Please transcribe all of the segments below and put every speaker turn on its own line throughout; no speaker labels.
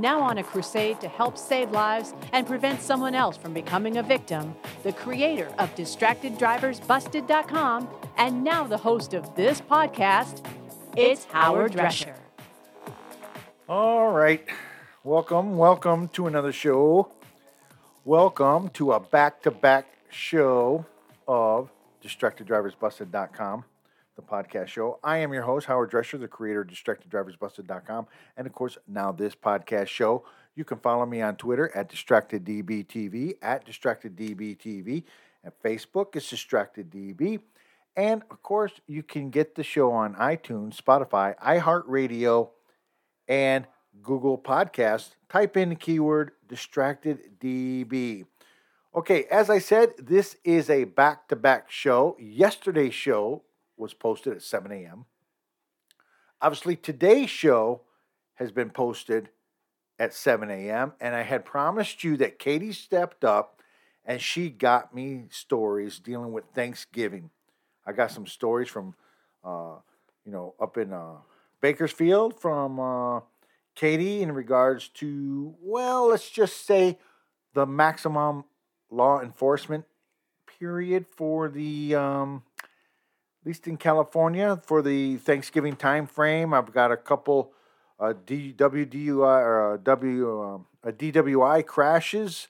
Now on a crusade to help save lives and prevent someone else from becoming a victim, the creator of DistractedDriversBusted.com and now the host of this podcast, it's Howard Drescher.
All right. Welcome, welcome to another show. Welcome to a back to back show of DistractedDriversBusted.com, the podcast show. I am your host, Howard Drescher, the creator of DistractedDriversBusted.com, and of course, now this podcast show. You can follow me on Twitter at DistractedDBTV, at DistractedDBTV, at Facebook, it's DistractedDB. And of course, you can get the show on iTunes, Spotify, iHeartRadio, and Google Podcasts. Type in the keyword distracted DB. Okay, as I said, this is a back to back show. Yesterday's show was posted at 7 a.m. Obviously, today's show has been posted at 7 a.m. And I had promised you that Katie stepped up and she got me stories dealing with Thanksgiving. I got some stories from, uh, you know, up in uh, Bakersfield from uh, Katie in regards to, well, let's just say the maximum law enforcement period for the, um, at least in California, for the Thanksgiving time frame. I've got a couple uh, WDUI or uh, W um, DWI crashes.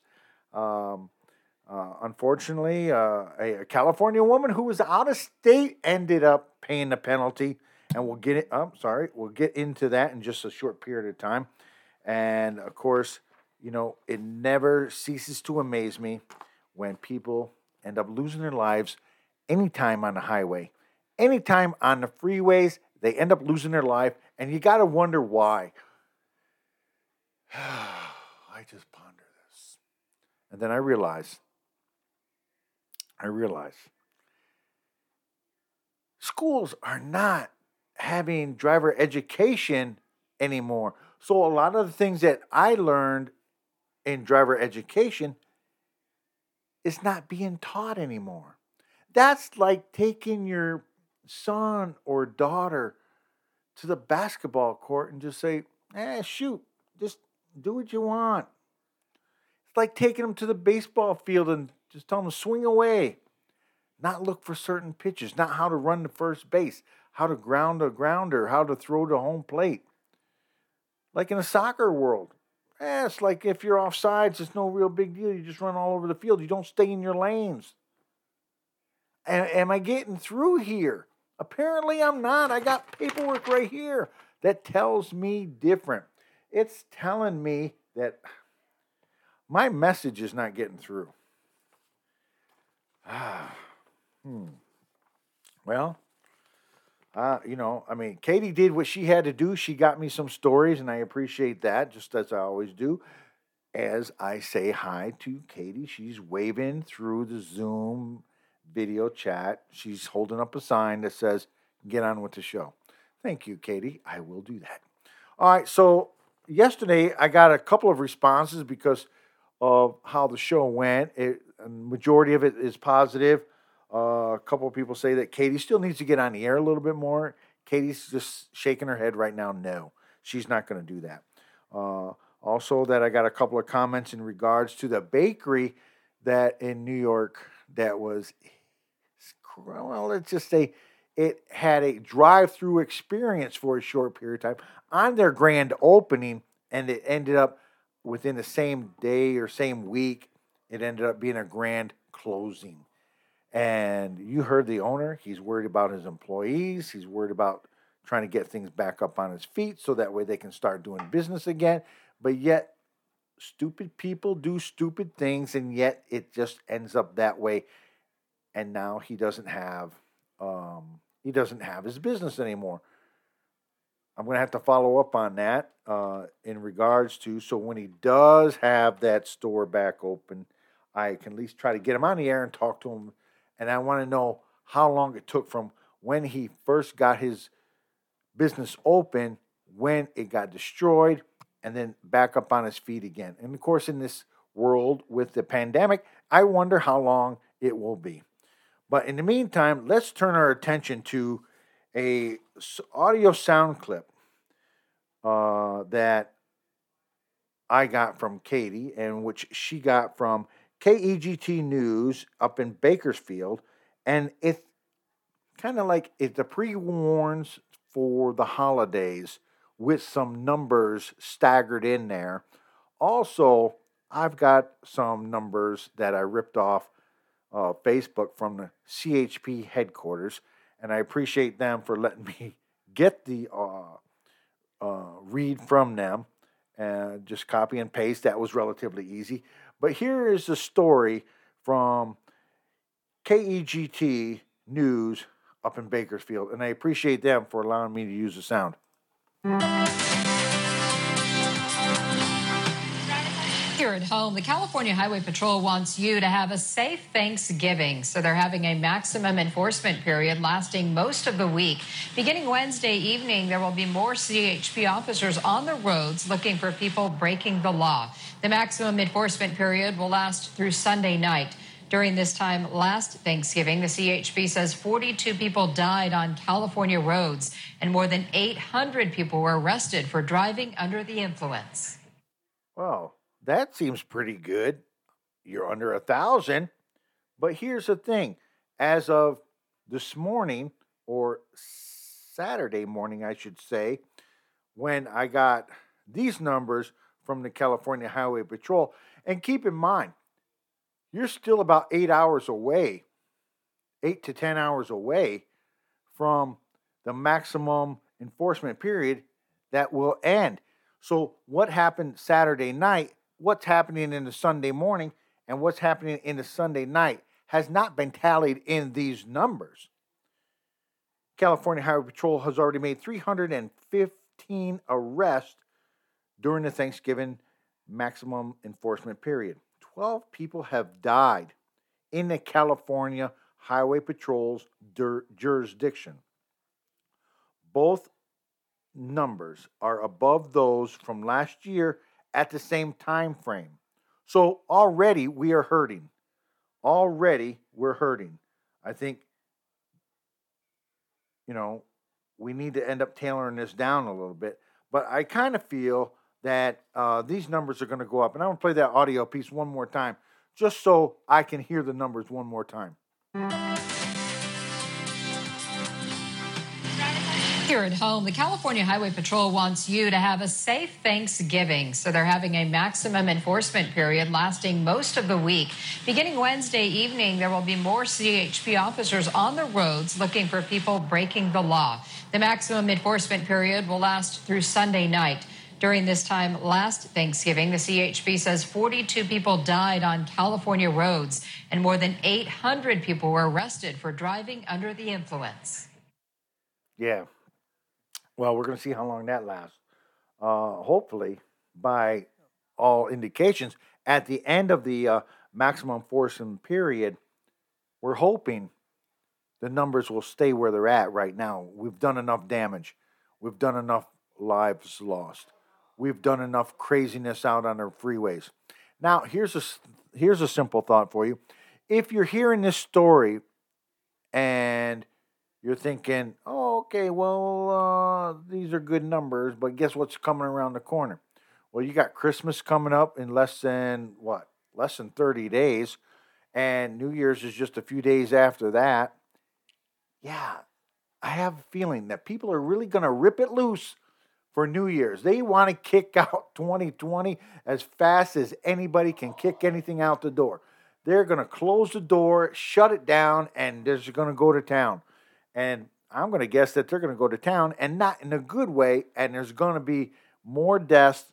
Um, uh, unfortunately, uh, a, a, California woman who was out of state ended up paying the penalty, and we'll get it. I'm oh, sorry, we'll get into that in just a short period of time. And of course, you know, it never ceases to amaze me when people end up losing their lives anytime on the highway, anytime on the freeways. They end up losing their life, and you got to wonder why. I just ponder this, and then I realize I realize schools are not having driver education anymore. So a lot of the things that I learned in driver education is not being taught anymore. That's like taking your son or daughter to the basketball court and just say, eh, shoot, just do what you want. It's like taking them to the baseball field and just tell them to swing away, not look for certain pitches, not how to run to first base, how to ground a grounder, how to throw to home plate. Like in a soccer world, eh, it's like if you're off sides, it's no real big deal. You just run all over the field. You don't stay in your lanes. Am I getting through here? Apparently, I'm not. I got paperwork right here that tells me different. It's telling me that my message is not getting through. Ah, hmm. Well, uh, you know, I mean, Katie did what she had to do. She got me some stories, and I appreciate that, just as I always do. As I say hi to Katie, she's waving through the Zoom video chat. She's holding up a sign that says, Get on with the show. Thank you, Katie. I will do that. All right, so yesterday I got a couple of responses because of how the show went. It, majority of it is positive. Uh, a couple of people say that Katie still needs to get on the air a little bit more. Katie's just shaking her head right now. No, she's not going to do that. Uh, also, that I got a couple of comments in regards to the bakery that in New York that was, well, let's just say it had a drive-through experience for a short period of time on their grand opening, and it ended up within the same day or same week, it ended up being a grand closing. And you heard the owner, he's worried about his employees, he's worried about trying to get things back up on his feet so that way they can start doing business again. But yet, stupid people do stupid things, and yet it just ends up that way. And now he doesn't have um, he doesn't have his business anymore. I'm going to have to follow up on that uh, in regards to so when he does have that store back open, I can at least try to get him on the air and talk to him. And I want to know how long it took from when he first got his business open, when it got destroyed, and then back up on his feet again. And of course, in this world with the pandemic, I wonder how long it will be. But in the meantime, let's turn our attention to a audio sound clip uh, that I got from Katie and which she got from KEGT News up in Bakersfield. And it's kind of like it's a pre warns for the holidays with some numbers staggered in there. Also, I've got some numbers that I ripped off uh, Facebook from the CHP headquarters, and I appreciate them for letting me get the uh, uh, read from them and just copy and paste. That was relatively easy. But here is the story from KEGT News up in Bakersfield, and I appreciate them for allowing me to use the sound.
At home, the California Highway Patrol wants you to have a safe Thanksgiving. So they're having a maximum enforcement period lasting most of the week. Beginning Wednesday evening, there will be more CHP officers on the roads looking for people breaking the law. The maximum enforcement period will last through Sunday night. During this time last Thanksgiving, the CHP says 42 people died on California roads and more than 800 people were arrested for driving under the influence.
Well, that seems pretty good. You're under a thousand. But here's the thing as of this morning, or Saturday morning, I should say, when I got these numbers from the California Highway Patrol, and keep in mind, you're still about eight hours away, eight to 10 hours away from the maximum enforcement period that will end. So, what happened Saturday night, what's happening in the Sunday morning, and what's happening in the Sunday night has not been tallied in these numbers. California Highway Patrol has already made 315 arrests during the Thanksgiving maximum enforcement period. 12 people have died in the California Highway Patrol's jurisdiction. Both numbers are above those from last year at the same time frame. So already we are hurting. Already we're hurting. I think you know, we need to end up tailoring this down a little bit. But I kind of feel that uh, these numbers are going to go up. And I'm going to play that audio piece one more time just so I can hear the numbers one more time.
Here at home, the California Highway Patrol wants you to have a safe Thanksgiving. So they're having a maximum enforcement period lasting most of the week. Beginning Wednesday evening, there will be more CHP officers on the roads looking for people breaking the law. The maximum enforcement period will last through Sunday night. During this time last Thanksgiving, the CHP says 42 people died on California roads and more than 800 people were arrested for driving under the influence.
Yeah. Well, we're going to see how long that lasts. Uh, hopefully, by all indications, at the end of the uh, maximum enforcement period, we're hoping the numbers will stay where they're at right now. We've done enough damage. We've done enough lives lost we've done enough craziness out on our freeways. Now, here's a here's a simple thought for you. If you're hearing this story and you're thinking, "Oh, okay, well, uh, these are good numbers, but guess what's coming around the corner?" Well, you got Christmas coming up in less than what? Less than 30 days, and New Year's is just a few days after that. Yeah, I have a feeling that people are really going to rip it loose for New Year's. They want to kick out 2020 as fast as anybody can kick anything out the door. they're going to close the door, shut it down, and they're just going to go to town. And I'm going to guess that they're going to go to town and not in a good way. And there's going to be more deaths,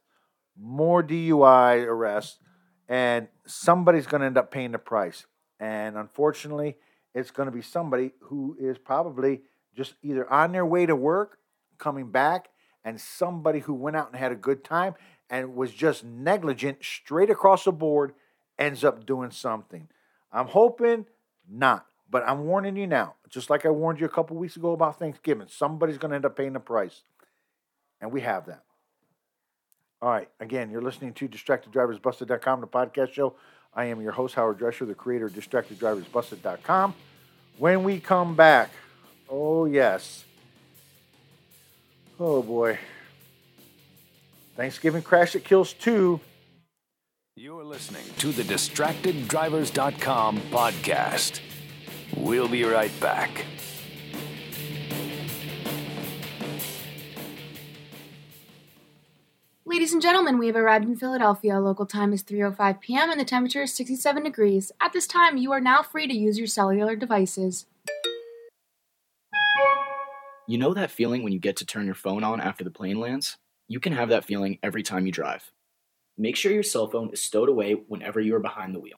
more DUI arrests, and somebody's going to end up paying the price. And unfortunately, it's going to be somebody who is probably just either on their way to work, coming back, and somebody who went out and had a good time and was just negligent straight across the board ends up doing something. I'm hoping not, but I'm warning you now. Just like I warned you a couple weeks ago about Thanksgiving, somebody's going to end up paying the price. And we have that. All right. Again, you're listening to DistractedDriversBusted.com, the podcast show. I am your host, Howard Drescher, the creator of DistractedDriversBusted.com. When we come back, oh, yes. Oh, boy. Thanksgiving Crash That Kills 2.
You're listening to the DistractedDrivers.com podcast. We'll be right back.
Ladies and gentlemen, we have arrived in Philadelphia. Local time is 3:05 p.m. and the temperature is 67 degrees. At this time, you are now free to use your cellular devices.
You know that feeling when you get to turn your phone on after the plane lands? You can have that feeling every time you drive. Make sure your cell phone is stowed away whenever you are behind the wheel.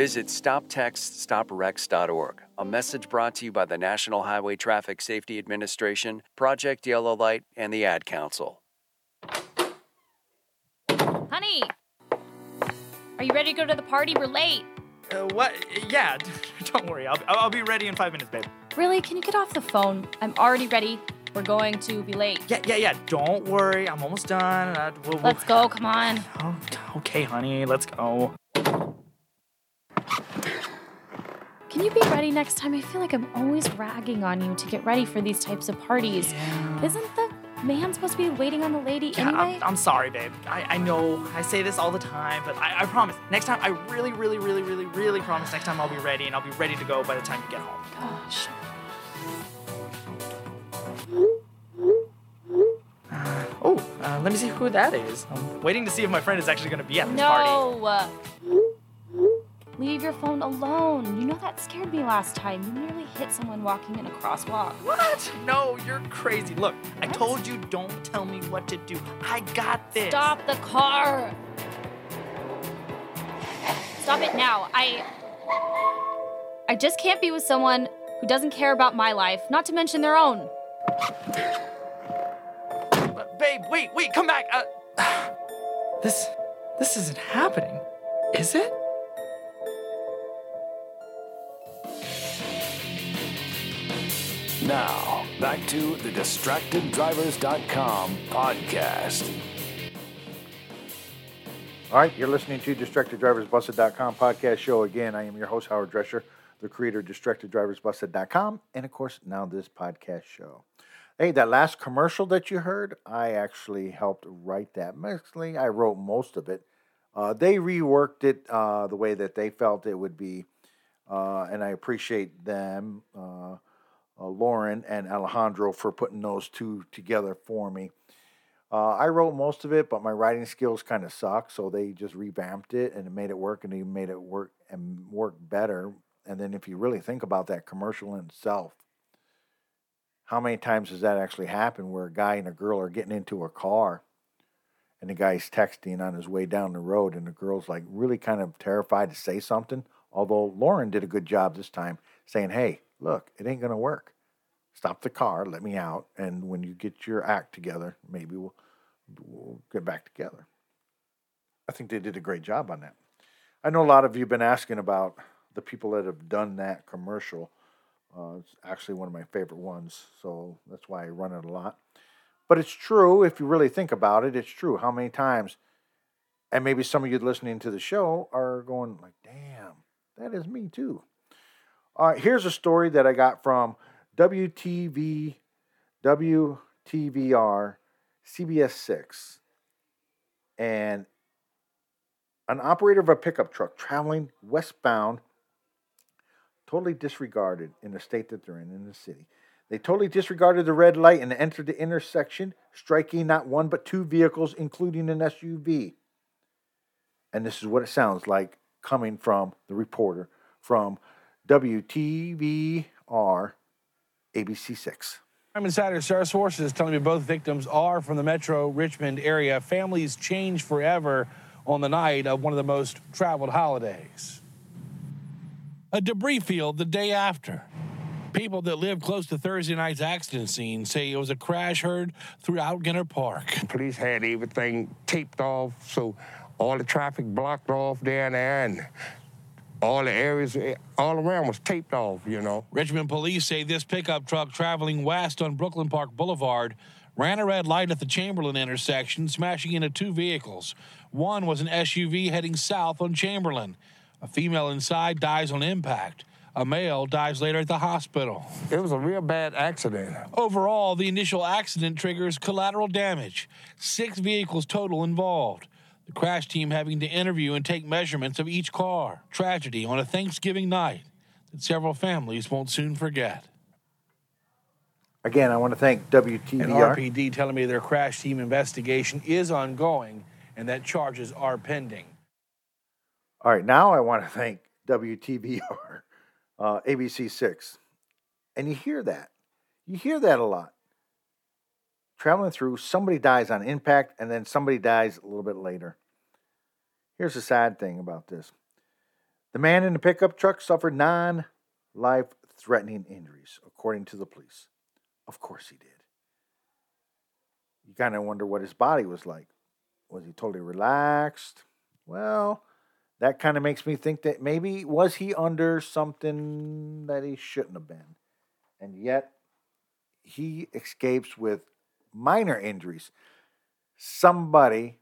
Visit StopTextStopWrecks.org. A message brought to you by the National Highway Traffic Safety Administration, Project Yellow Light, and the Ad Council.
Honey, are you ready to go to the party? We're late.
Uh, what? Yeah, don't worry. I'll, I'll be ready in five minutes, babe.
Really? Can you get off the phone? I'm already ready. We're going to be late.
Yeah, yeah, yeah. Don't worry. I'm almost done. Uh, we'll, we'll...
Let's go. Come on.
Oh, okay, honey. Let's go.
Can you be ready next time? I feel like I'm always ragging on you to get ready for these types of parties.
Yeah.
Isn't the man supposed to be waiting on the lady
Yeah,
anyway?
I'm, I'm sorry, babe. I, I know I say this all the time, but I, I promise. Next time, I really, really, really, really, really promise next time I'll be ready and I'll be ready to go by the time you get home.
Gosh.
Uh, oh, uh, let me see who that is. I'm waiting to see if my friend is actually going to be at this party.
No. Leave your phone alone. You know that scared me last time. You nearly hit someone walking in a crosswalk.
What? No, you're crazy. Look, I told you don't tell me what to do. I got this.
Stop the car. Stop it now. I I just can't be with someone who doesn't care about my life, not to mention their own.
But babe, wait, wait, come back. Uh, this, this isn't happening, is it?
Now, back to the DistractedDrivers.com podcast.
All right, you're listening to DistractedDriversBusted.com podcast show. Again, I am your host, Howard Drescher, the creator of DistractedDriversBusted.com, and of course, now this podcast show. Hey, that last commercial that you heard, I actually helped write that. Mostly, I wrote most of it. Uh, they reworked it uh, the way that they felt it would be, uh, and I appreciate them, uh, Lauren and Alejandro, for putting those two together for me. Uh, I wrote most of it, but my writing skills kind of suck, so they just revamped it and it made it work, and they made it work and work better. And then, if you really think about that commercial in itself, how many times does that actually happen where a guy and a girl are getting into a car and the guy's texting on his way down the road and the girl's like really kind of terrified to say something? Although Lauren did a good job this time saying, hey, look, it ain't going to work. Stop the car, let me out, and when you get your act together, maybe we'll, we'll get back together. I think they did a great job on that. I know a lot of you have been asking about the people that have done that commercial. Uh, it's actually one of my favorite ones, so that's why I run it a lot. But it's true if you really think about it. It's true. How many times And maybe some of you listening to the show are going like, "Damn, that is me too." All right, here's a story that I got from WTV, WTVR, CBS 6. And an operator of a pickup truck traveling westbound totally disregarded in the state that they're in, in the city. They totally disregarded the red light and entered the intersection, striking not one but two vehicles, including an SUV. And this is what it sounds like coming from the reporter from WTVR ABC 6.
I'm Insider Star Sources telling me both victims are from the Metro Richmond area. Families change forever on the night of one of the most traveled holidays. A debris field the day after. People that live close to Thursday night's accident scene say it was a crash heard throughout Ginter Park.
Police had everything taped off, so all the traffic blocked off down there, and all the areas eh, all around was taped off, you know.
Richmond police say this pickup truck traveling west on Brooklyn Park Boulevard ran a red light at the Chamberlayne intersection, smashing into two vehicles. One was an SUV heading south on Chamberlayne. A female inside dies on impact. A male dies later at the hospital.
It was a real bad accident.
Overall, the initial accident triggers collateral damage. Six vehicles total involved. The crash team having to interview and take measurements of each car. Tragedy on a Thanksgiving night that several families won't soon forget.
Again, I want to thank WTVR.
And RPD telling me their crash team investigation is ongoing and that charges are pending.
All right, now I want to thank WTVR, uh, ABC6. And you hear that. You hear that a lot. Traveling through, somebody dies on impact, and then somebody dies a little bit later. Here's the sad thing about this the man in the pickup truck suffered non life threatening injuries, according to the police. Of course he did. You kind of wonder what his body was like. Was he totally relaxed? Well, that kind of makes me think that maybe was he under something that he shouldn't have been. And yet he escapes with minor injuries. Somebody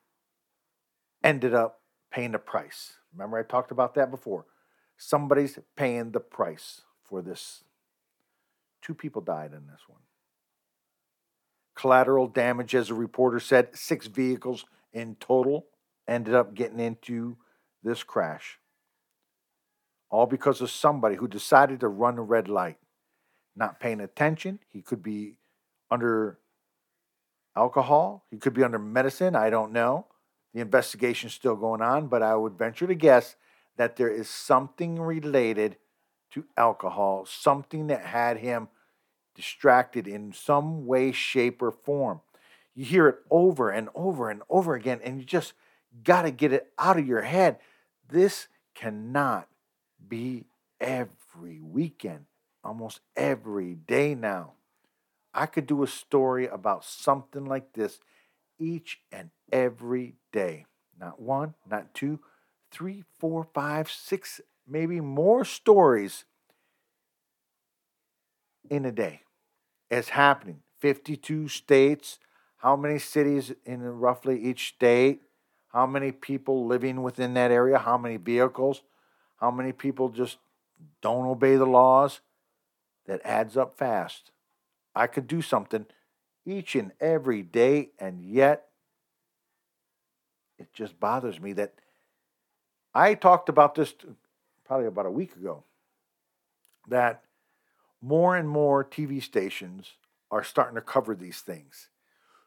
ended up paying the price. Remember, I talked about that before. Somebody's paying the price for this. Two people died in this one. Collateral damage, as a reporter said, six vehicles in total ended up getting into this crash. All because of somebody who decided to run a red light, not paying attention. He could be under alcohol, he could be under medicine, I don't know. The investigation's still going on, but I would venture to guess that there is something related to alcohol, something that had him distracted in some way, shape, or form. You hear it over and over and over again, and you just got to get it out of your head. This cannot be every weekend, almost every day now. I could do a story about something like this each and every day. Not one, not two, three, four, five, six, maybe more stories in a day. It's happening. 52 states. How many cities in roughly each state? How many people living within that area? How many vehicles? How many people just don't obey the laws? That adds up fast. I could do something each and every day, and yet it just bothers me that I talked about this probably about a week ago that more and more TV stations are starting to cover these things.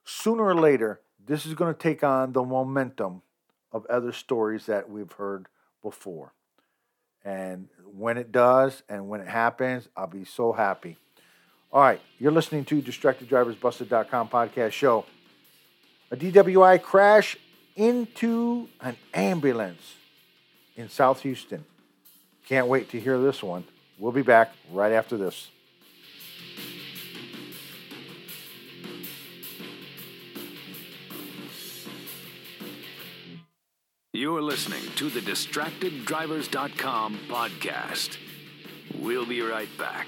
Sooner or later, this is going to take on the momentum of other stories that we've heard before. And when it does and when it happens, I'll be so happy. All right, you're listening to DistractedDriversBusted.com podcast show. A DWI crash into an ambulance in South Houston. Can't wait to hear this one. We'll be back right after this.
You're listening to the DistractedDrivers.com podcast. We'll be right back.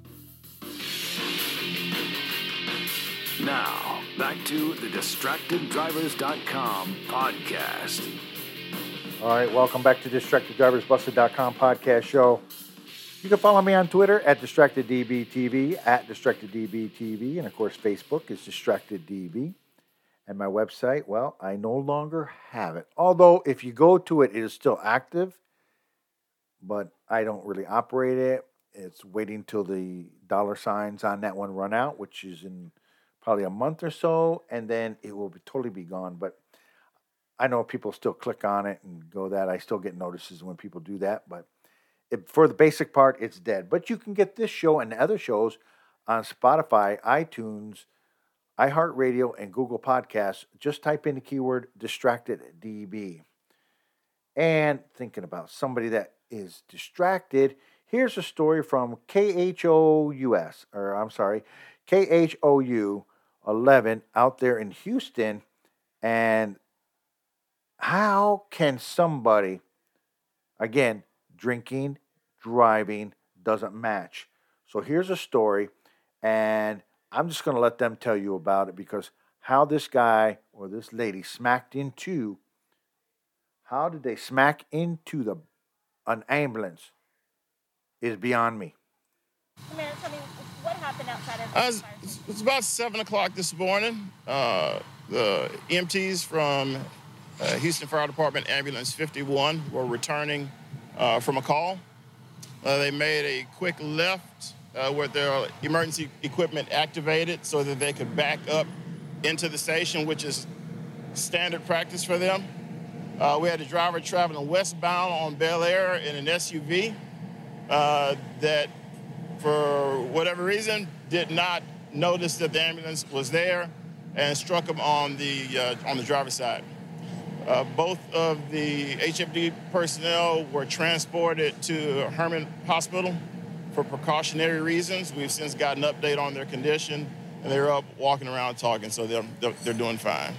Now, back to the DistractedDrivers.com podcast.
All right, welcome back to DistractedDriversBusted.com podcast show. You can follow me on Twitter at DistractedDBTV, at DistractedDBTV, and of course, Facebook is DistractedDB. And my website, well, I no longer have it. Although, if you go to it, it is still active, but I don't really operate it. It's waiting till the dollar signs on that one run out, which is in probably a month or so, and then it will be, totally be gone. But I know people still click on it and go that. I still get notices when people do that, but it, for the basic part, it's dead. But you can get this show and other shows on Spotify, iTunes, iHeartRadio, and Google Podcasts. Just type in the keyword distracted DB. And thinking about somebody that is distracted, here's a story from KHOUS, or I'm sorry, KHOU 11 out there in Houston. And how can somebody, again, drinking, driving doesn't match? So here's a story, and I'm just going to let them tell you about it because how this guy or this lady smacked into, how did they smack into the an ambulance is beyond me.
Commander, tell me happened outside of
Uh, it's, about seven o'clock this morning. Uh, the EMTs from uh, Houston Fire Department Ambulance 51 were returning uh, from a call. Uh, they made a quick left uh, with their emergency equipment activated so that they could back up into the station, which is standard practice for them. Uh, we had a driver traveling westbound on Bellaire in an SUV uh, that, for whatever reason, did not notice that the ambulance was there and struck him on the uh, on the driver's side. Uh, both of the HFD personnel were transported to Hermann Hospital for precautionary reasons. We've since got an update on their condition, and they're up walking around talking, so they're, they're doing fine.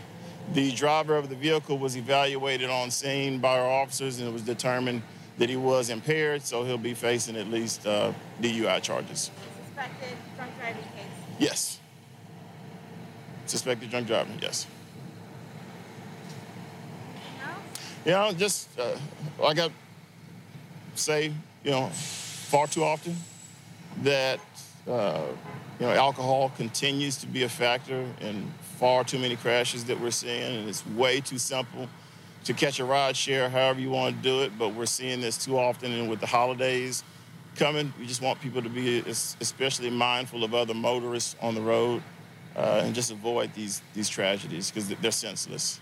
The driver of the vehicle was evaluated on scene by our officers, and it was determined that he was impaired, so he'll be facing at least uh, DUI charges.
suspected drunk driving case?
Yes. Suspected drunk driving, yes. You know, just uh, like I say, you know, far too often that uh, you know alcohol continues to be a factor in far too many crashes that we're seeing, and it's way too simple to catch a ride share, however you want to do it. But we're seeing this too often, and with the holidays coming, we just want people to be especially mindful of other motorists on the road uh, and just avoid these these tragedies because they're senseless.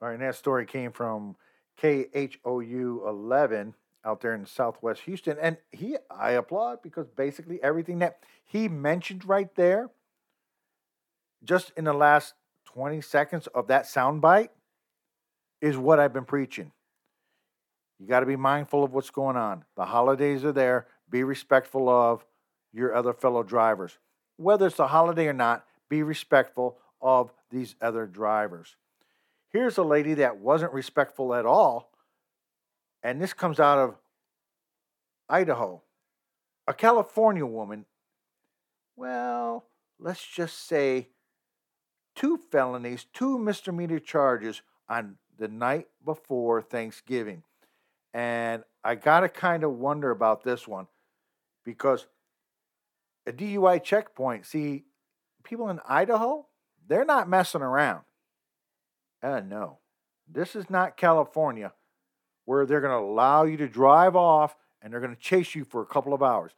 All right, and that story came from KHOU 11 out there in Southwest Houston. And he, I applaud because basically everything that he mentioned right there, just in the last 20 seconds of that soundbite, is what I've been preaching. You got to be mindful of what's going on. The holidays are there. Be respectful of your other fellow drivers. Whether it's a holiday or not, be respectful of these other drivers. Here's a lady that wasn't respectful at all, and this comes out of Idaho. A California woman, well, let's just say two felonies, two misdemeanor charges on the night before Thanksgiving. And I got to kind of wonder about this one because a DUI checkpoint, see, people in Idaho, they're not messing around. Uh, no, this is not California where they're going to allow you to drive off and they're going to chase you for a couple of hours.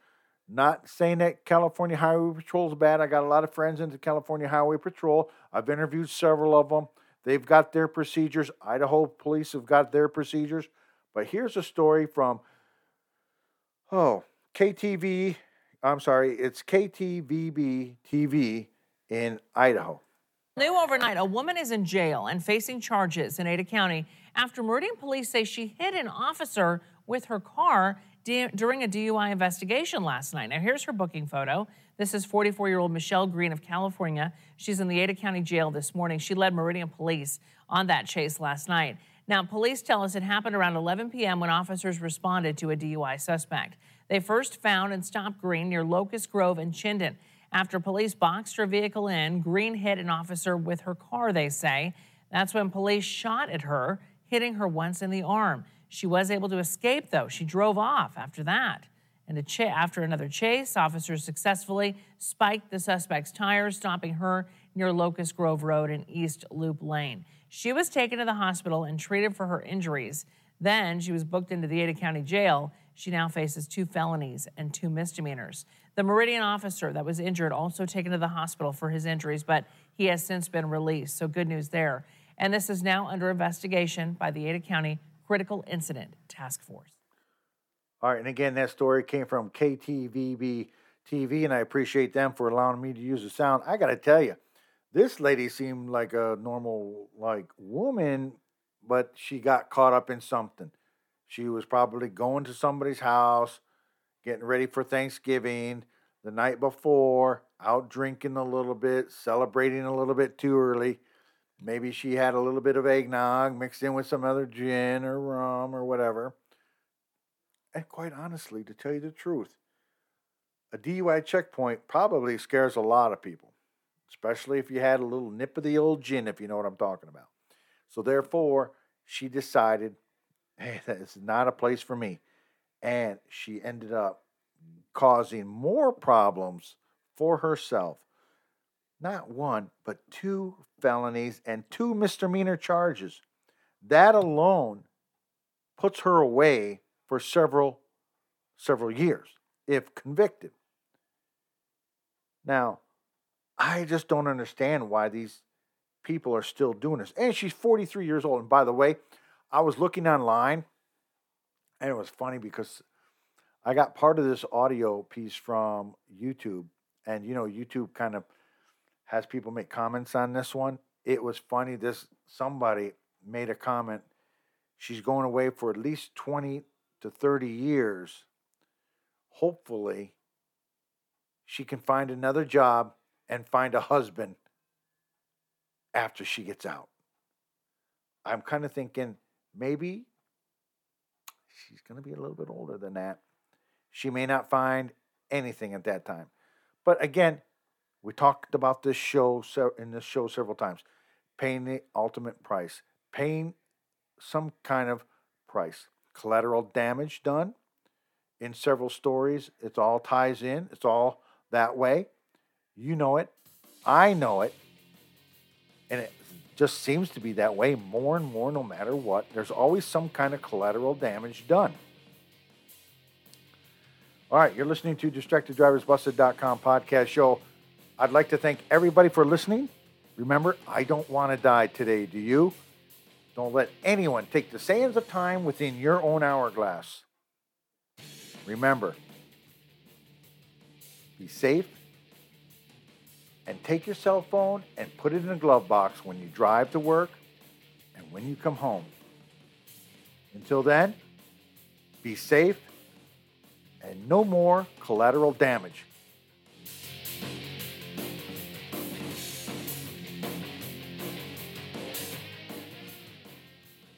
Not saying that California Highway Patrol is bad. I got a lot of friends into California Highway Patrol. I've interviewed several of them. They've got their procedures. Idaho police have got their procedures. But here's a story from, oh, KTV. I'm sorry, it's KTVB TV in Idaho.
New overnight, a woman is in jail and facing charges in Ada County after Meridian police say she hit an officer with her car during a DUI investigation last night. Now, here's her booking photo. This is 44 year old Michelle Green of California. She's in the Ada County Jail this morning. She led Meridian Police on that chase last night. Now, police tell us it happened around 11 p.m. when officers responded to a DUI suspect. They first found and stopped Green near Locust Grove and Chinden. After police boxed her vehicle in, Green hit an officer with her car, they say. That's when police shot at her, hitting her once in the arm. She was able to escape, though. She drove off after that. And ch- after another chase, officers successfully spiked the suspect's tires, stopping her near Locust Grove Road and East Loop Lane. She was taken to the hospital and treated for her injuries. Then she was booked into the Ada County Jail. She now faces two felonies and two misdemeanors. The Meridian officer that was injured also taken to the hospital for his injuries, but he has since been released. So good news there. And this is now under investigation by the Ada County Critical Incident Task Force.
All right, and again, that story came from KTVB TV, and I appreciate them for allowing me to use the sound. I got to tell you, this lady seemed like a normal like woman, but she got caught up in something. She was probably going to somebody's house, getting ready for Thanksgiving the night before, out drinking a little bit, celebrating a little bit too early. Maybe she had a little bit of eggnog mixed in with some other gin or rum or whatever. And quite honestly, to tell you the truth, a DUI checkpoint probably scares a lot of people especially if you had a little nip of the old gin, if you know what I'm talking about. So therefore, she decided, hey, that is not a place for me. And she ended up causing more problems for herself. Not one, but two felonies and two misdemeanor charges. That alone puts her away for several several years if convicted. Now, I just don't understand why these people are still doing this. And she's 43 years old. And by the way, I was looking online and it was funny because I got part of this audio piece from YouTube. And you know, YouTube kind of has people make comments on this one. It was funny. This somebody made a comment. She's going away for at least 20 to 30 years. Hopefully, she can find another job and find a husband after she gets out. I'm kind of thinking maybe she's going to be a little bit older than that. She may not find anything at that time. But again, we talked about this show in this show several times. Paying the ultimate price, paying some kind of price. Collateral damage done in several stories. It all ties in. It's all that way. You know it. I know it. And it just seems to be that way more and more no matter what. There's always some kind of collateral damage done. All right, you're listening to DistractedDriversBusted.com podcast show. I'd like to thank everybody for listening. Remember, I don't want to die today, do you? Don't let anyone take the sands of time within your own hourglass. Remember, be safe and take your cell phone and put it in a glove box when you drive to work and when you come home. Until then, be safe and no more collateral damage.